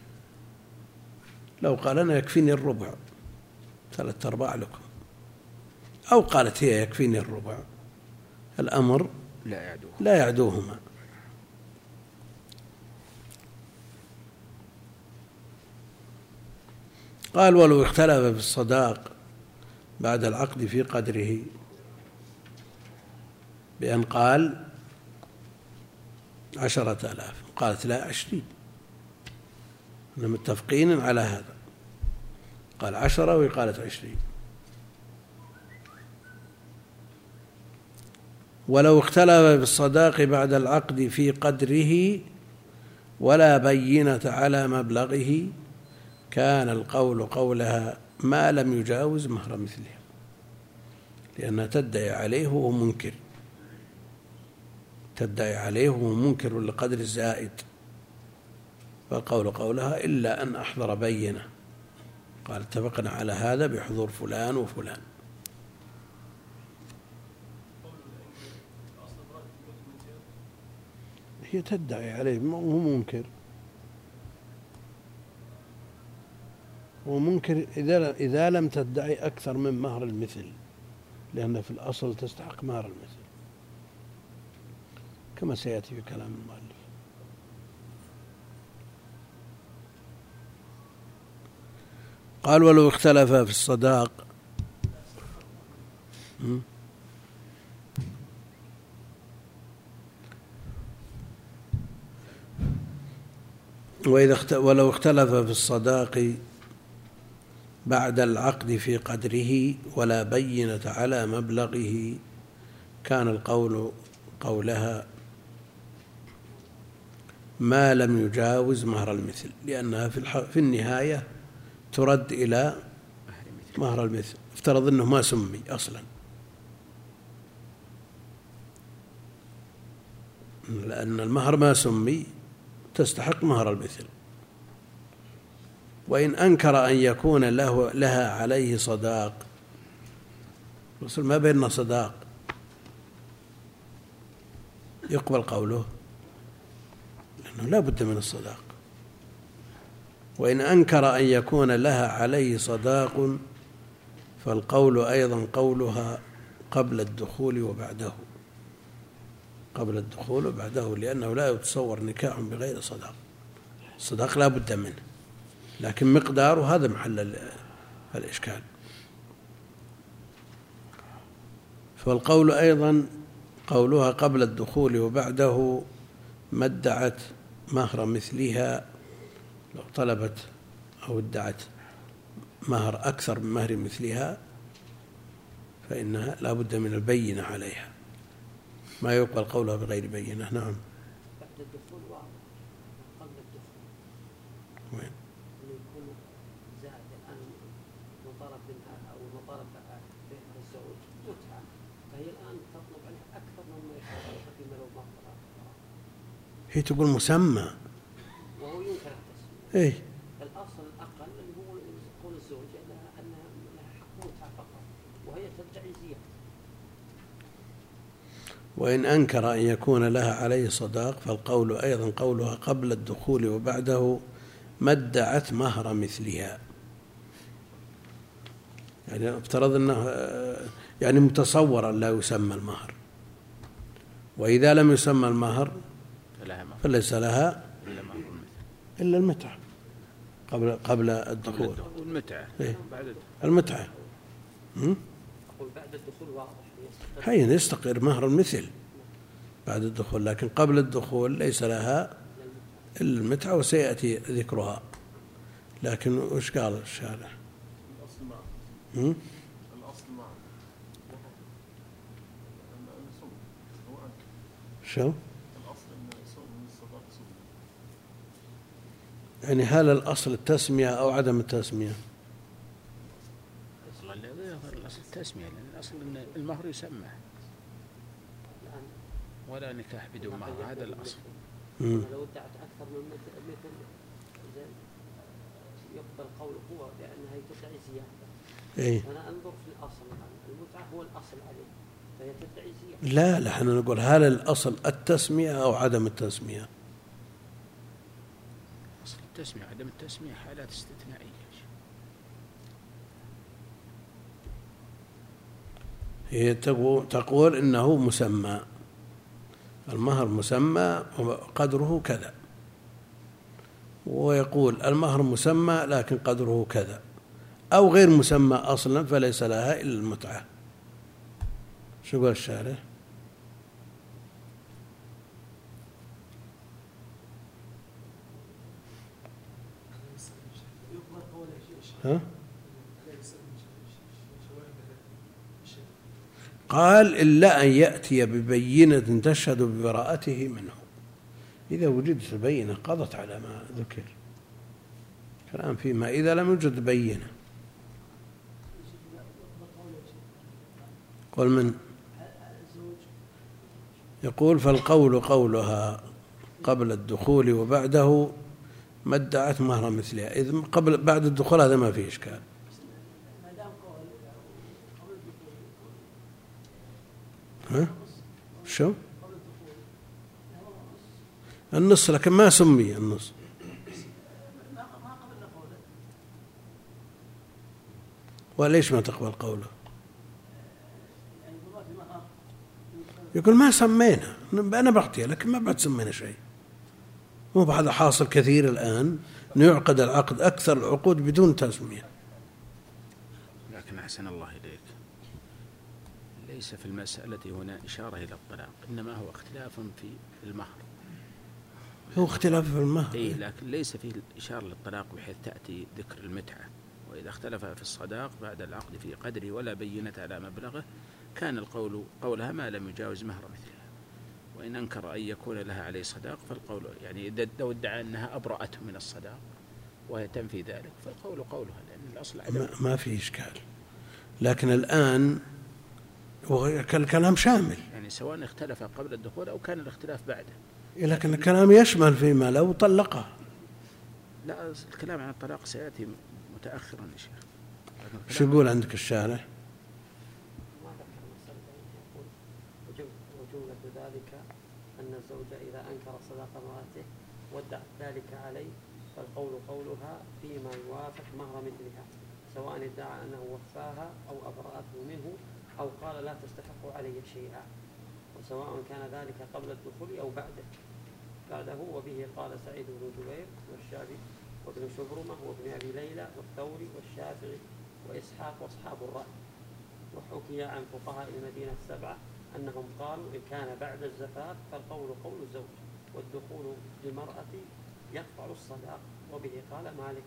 لو قال أنا يكفيني الربع ثلاثة أرباع لكم. أو قالت هي يكفيني الربع الأمر
لا يعدوه.
لا يعدوهما. قال ولو اختلف في الصداق بعد العقد في قدره. بأن قال عشرة آلاف قالت لا عشرين. متفقين على هذا. قال عشرة وهي قالت عشرين. ولو اختلف في الصداق بعد العقد في قدره ولا بينة على مبلغه كان القول قولها ما لم يجاوز مهر مثلها لأنها تدعي عليه وهو منكر. تدعي عليه وهو منكر لقدر الزائد. فالقول قولها إلا أن أحضر بينة. قال اتفقنا على هذا بحضور فلان وفلان. هي تدعي عليه وهو منكر. هو منكر إذا إذا لم تدعي أكثر من مهر المثل لأن في الأصل تستحق مهر المثل. كما سيأتي في كلام المؤلف. قال ولو اختلف في الصداق وإذا ولو اختلف في الصداق بعد العقد في قدره ولا بينة على مبلغه. كان القول قولها ما لم يجاوز مهر المثل لأنها في, في النهاية ترد إلى مهر المثل. افترض أنه ما سمي أصلا. لأن المهر ما سمي تستحق مهر المثل. وإن أنكر أن يكون له لها عليه صداق. وصل ما بيننا صداق. أنه لا بد من الصداق. وإن أنكر أن يكون لها عليه صداق فالقول أيضا قولها قبل الدخول وبعده. قبل الدخول وبعده لأنه لا يتصور نكاح بغير صداق. الصداق لا بد منه. لكن مقداره هذا محل الإشكال. فالقول أيضا قولها قبل الدخول وبعده ما ادعت مهر مثلها لو طلبت أو ادعت مهر أكثر من مهر مثلها فإنها لا بد من البينة عليها. ما يقبل قولها بغير بينة. نعم
بعد الدخول واضح قبل الدخول
وين
انه يكون زائد الان مطالب منها أو مطالب بها الزوج متعه فهي الان تطلب عنها أكثر مما يطلب فيما لو ما طلب
هي تقول مسمى.
وهو ينكر التسميه
إيه.
الأصل الأقل اللي هو قول الزوج انها انها لها حق متعه فقط وهي تدعي زياده
وإن أنكر أن يكون لها عليه صداق فالقول أيضا قولها قبل الدخول وبعده ما ادعت مهر مثلها. يعني افترض أنه يعني متصورا لا يسمى المهر. وإذا لم يسمى المهر فليس لها
إلا مهر المثل
إلا المتعة قبل قبل الدخول.
والمتعة
إيه.
بعد الدخول.
المتعة هم؟
أقول بعد الدخول واضح.
حين يستقر مهر المثل بعد الدخول لكن قبل الدخول ليس لها إلا المتعة وسيأتي ذكرها. لكن وش قال الشارع
الأصل معه
هم؟
الأصل معه
شو
الأصل أن يصوم من الصداق صوم
يعني هل الأصل التسمية أو عدم التسمية؟
أصلا لا يظهر الأصل التسمية لأن الأصل أن المهر يسمى. ولا نكاح بدون مهر هذا الأصل.
لو ادعت أكثر من مثل يقبل قوله هو لانها تدعي زيادة.
إيه.
أنا أنظر في الأصل الآن. المتعة هو الأصل عليه فهي تدعي زيادة.
لا لا إحنا نقول هل الأصل التسمية أو عدم التسمية؟
التسمية عدم التسمية حالات استثنائية.
هي تقو- تقول إنه مسمى. المهر مسمى وقدره كذا. ويقول المهر مسمى لكن قدره كذا. أو غير مسمى أصلا فليس لها إلا المتعة. شو قال الشارع ها؟ قال إلا أن يأتي ببينة تشهد ببراءته منه. إذا وجدت بينة قضت على ما ذكر. كلام فيما إذا لم يوجد بينة. قل من؟ يقول فالقول قولها قبل الدخول وبعده ما ادعت مهر مثلها. إذ قبل بعد الدخول هذا ما فيه إشكال. ها؟ شو؟ النص لكن ما سمي النص. وليش ما تقبل قوله؟ يقول ما سمينا. أنا بعطيها لكن ما بعد سمينا شيء. مو هذا حاصل كثير الآن أنه يعقد العقد أكثر العقود بدون تسمية.
لكن أحسن الله إليك. ليس في المسألة هنا إشارة إلى الطلاق إنما هو اختلاف في المهر.
هو اختلاف في المهر.
إيه لكن ليس فيه إشارة للطلاق بحيث تأتي ذكر المتعة. وإذا اختلف في الصداق بعد العقد في قدره ولا بينة على مبلغه كان القول قولها ما لم يجاوز مهر مثلها وإن أنكر أن يكون لها عليه صداق فالقول يعني إذا لو ادعى أنها أبرأته من الصداق وهي تنفي ذلك فالقول قولها لأن الأصل
ما, ما في إشكال. لكن الآن هو الكلام شامل.
يعني سواء اختلف قبل الدخول أو كان الاختلاف بعده.
لكن الكلام يشمل فيما لو طلقها
لا الكلام عن الطلاق سيأتي متأخرا يا شيخ.
شو يقول عندك الشارع
ما ذكر مسألة يقول وجم- وجملة ذلك أن الزوج إذا أنكر صداق امرأته وادعت ذلك علي فالقول قولها فيما يوافق مهر مثلها سواء ادعى أنه وفاها أو أبرأته منه أو قال لا تستحق علي شيئا وسواء كان ذلك قبل الدخول أو بعده. بعده وبه قال سعيد بن جبير والشافعي وابن شبرمة وابن أبي ليلى والثوري والشافعي وإسحاق وأصحاب الرأي. وحكي عن فقهاء المدينة السبعة أنهم قالوا إن كان بعد الزفاف فالقول قول الزوج والدخول بالمرأة يقطع الصداق. وبه قال مالك.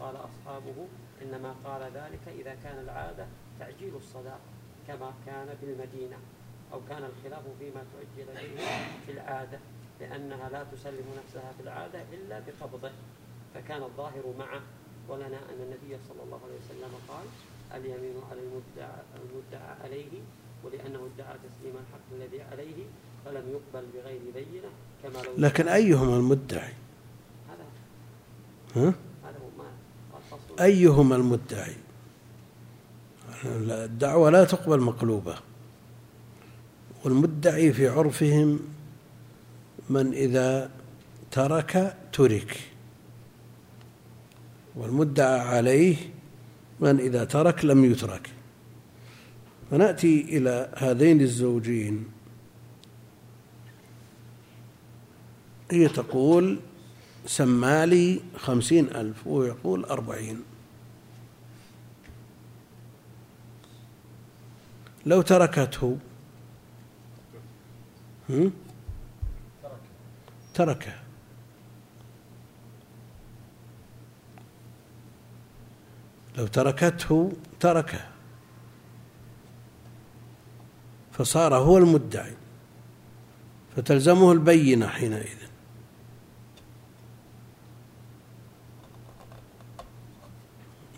قال أصحابه إنما قال ذلك إذا كان العادة تعجيل الصداق كما كان في المدينة أو كان الخلاف فيما تؤجل به في العادة لأنها لا تسلم نفسها في العادة إلا بقبضه. فكان الظاهر معه. ولنا أن النبي صلى الله عليه وسلم قال اليمين على المدعى, المدعى عليه ولأنه ادعى تسليم الحق الذي عليه فلم يقبل بغير بينة كما لو
لكن أيهما المدعي؟ ها؟ أيهما المدعي؟ الدعوة لا تقبل مقلوبة. والمدعي في عرفهم من إذا ترك ترك. والمدعى عليه من إذا ترك لم يترك. فنأتي إلى هذين الزوجين. هي تقول سمالي خمسين ألف وهو يقول أربعين. لو تركته؟ تركه. لو تركته تركه. فصار هو المدعي. فتلزمه البينة حينئذ.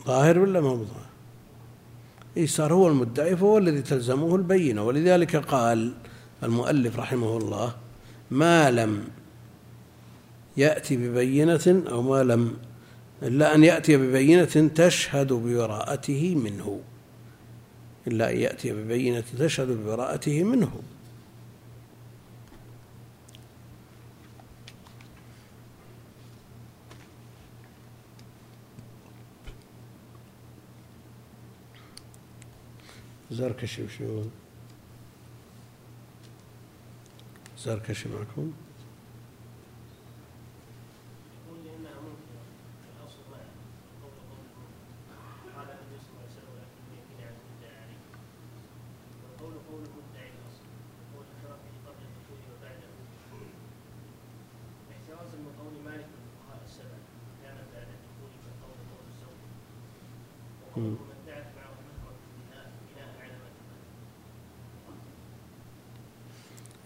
ظاهر ولا ما ظاهر؟ إيه صار هو المدعي فهو الذي تلزمه البينة. ولذلك قال المؤلف رحمه الله ما لم يأتي ببينة أو ما لم إلا أن يأتي ببينة تشهد ببراءته منه. إلا أن يأتي ببينة تشهد ببراءته منه. زركشي وشو زركشي معكم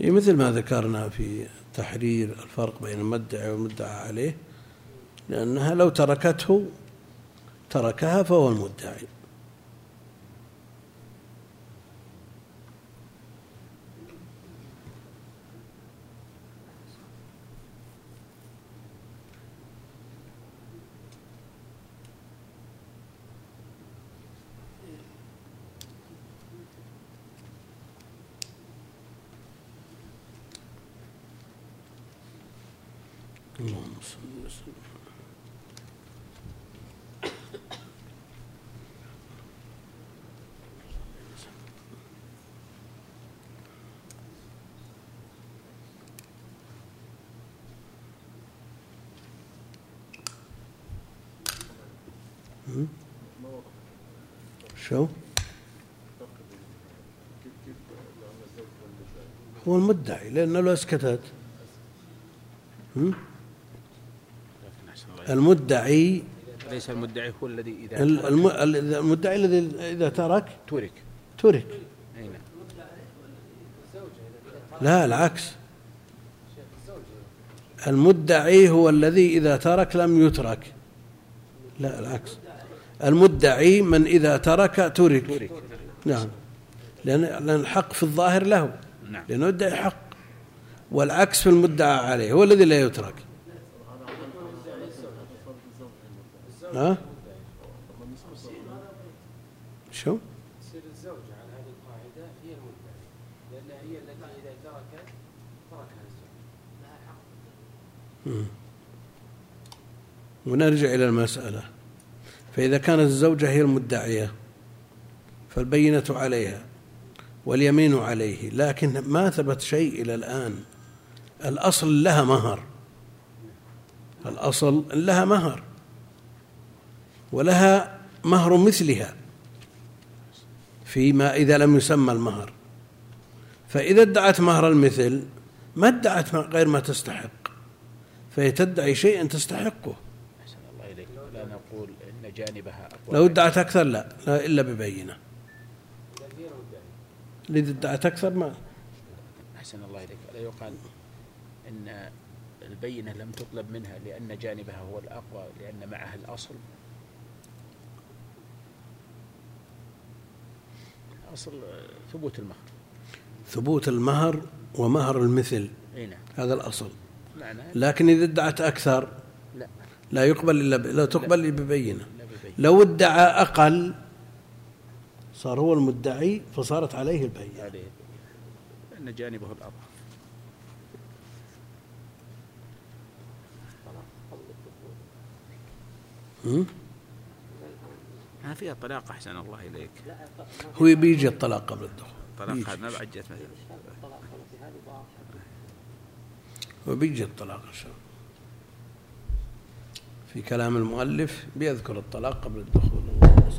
مثل ما ذكرنا في تحرير الفرق بين المدعي والمدعى عليه لأنها لو تركته تركها فهو المدعي اللهم صل وسلم هم؟
ما وضح
شو
هو المدعي
لأنه لو اسكتت هم؟
لكن أحسن الله إليك.
المدعي
ليس المدعي هو الذي إذا
ال- الم- ال- المدعي الذي إذا ترك؟
ترك.
ترك.
نعم.
لا العكس. المدعي هو الذي إذا ترك لم يترك. لا العكس. المدعي من إذا ترك ترك. نعم. لأن لأن الحق في الظاهر له.
نعم.
لأنه يدعي حق والعكس في المدعى عليه. هو الذي لا يترك. ها؟ شو؟
تصير الزوجة على هذه القاعدة هي المدعي لأنها هي التي إذا تركت تركها الزوج.
مم. ونرجع إلى المسألة. فإذا كانت الزوجة هي المدعية فالبينة عليها واليمين عليه لكن ما ثبت شيء إلى الآن. الأصل لها مهر. الأصل لها مهر. ولها مهر مثلها فيما إذا لم يسمى المهر. فإذا ادعت مهر المثل ما ادعت غير ما تستحق فهي تدعي شيئا تستحقه.
أحسن الله إليك لا نقول إن جانبها أقوى
لو ادعت أكثر لا, لا إلا ببينة. إذا ادعت أكثر ما
أحسن الله إليك. لا يقال إن البينة لم تطلب منها لأن جانبها هو الأقوى لأن معها الأصل. أصل ثبوت المهر.
ثبوت المهر ومهر المثل.
أي نعم.
هذا الأصل.
معنى
لكن إذا ادعت أكثر
لا.
لا يقبل إلا ب... لا تقبل إلا ببينة.
لا ببين
لو ادعى أقل صار هو المدعي فصارت عليه البينة.
عليه جانبه الأضعف.
هم؟
ما فيها طلاق أحسن الله إليك.
هو بيجي الطلاق قبل الدخول.
طلاق
بيجي.
ما بعد جت مثلا.
واضحة
وبيجي الطلاق إن شاء الله. في كلام المؤلف بيذكر الطلاق قبل الدخول. اللهم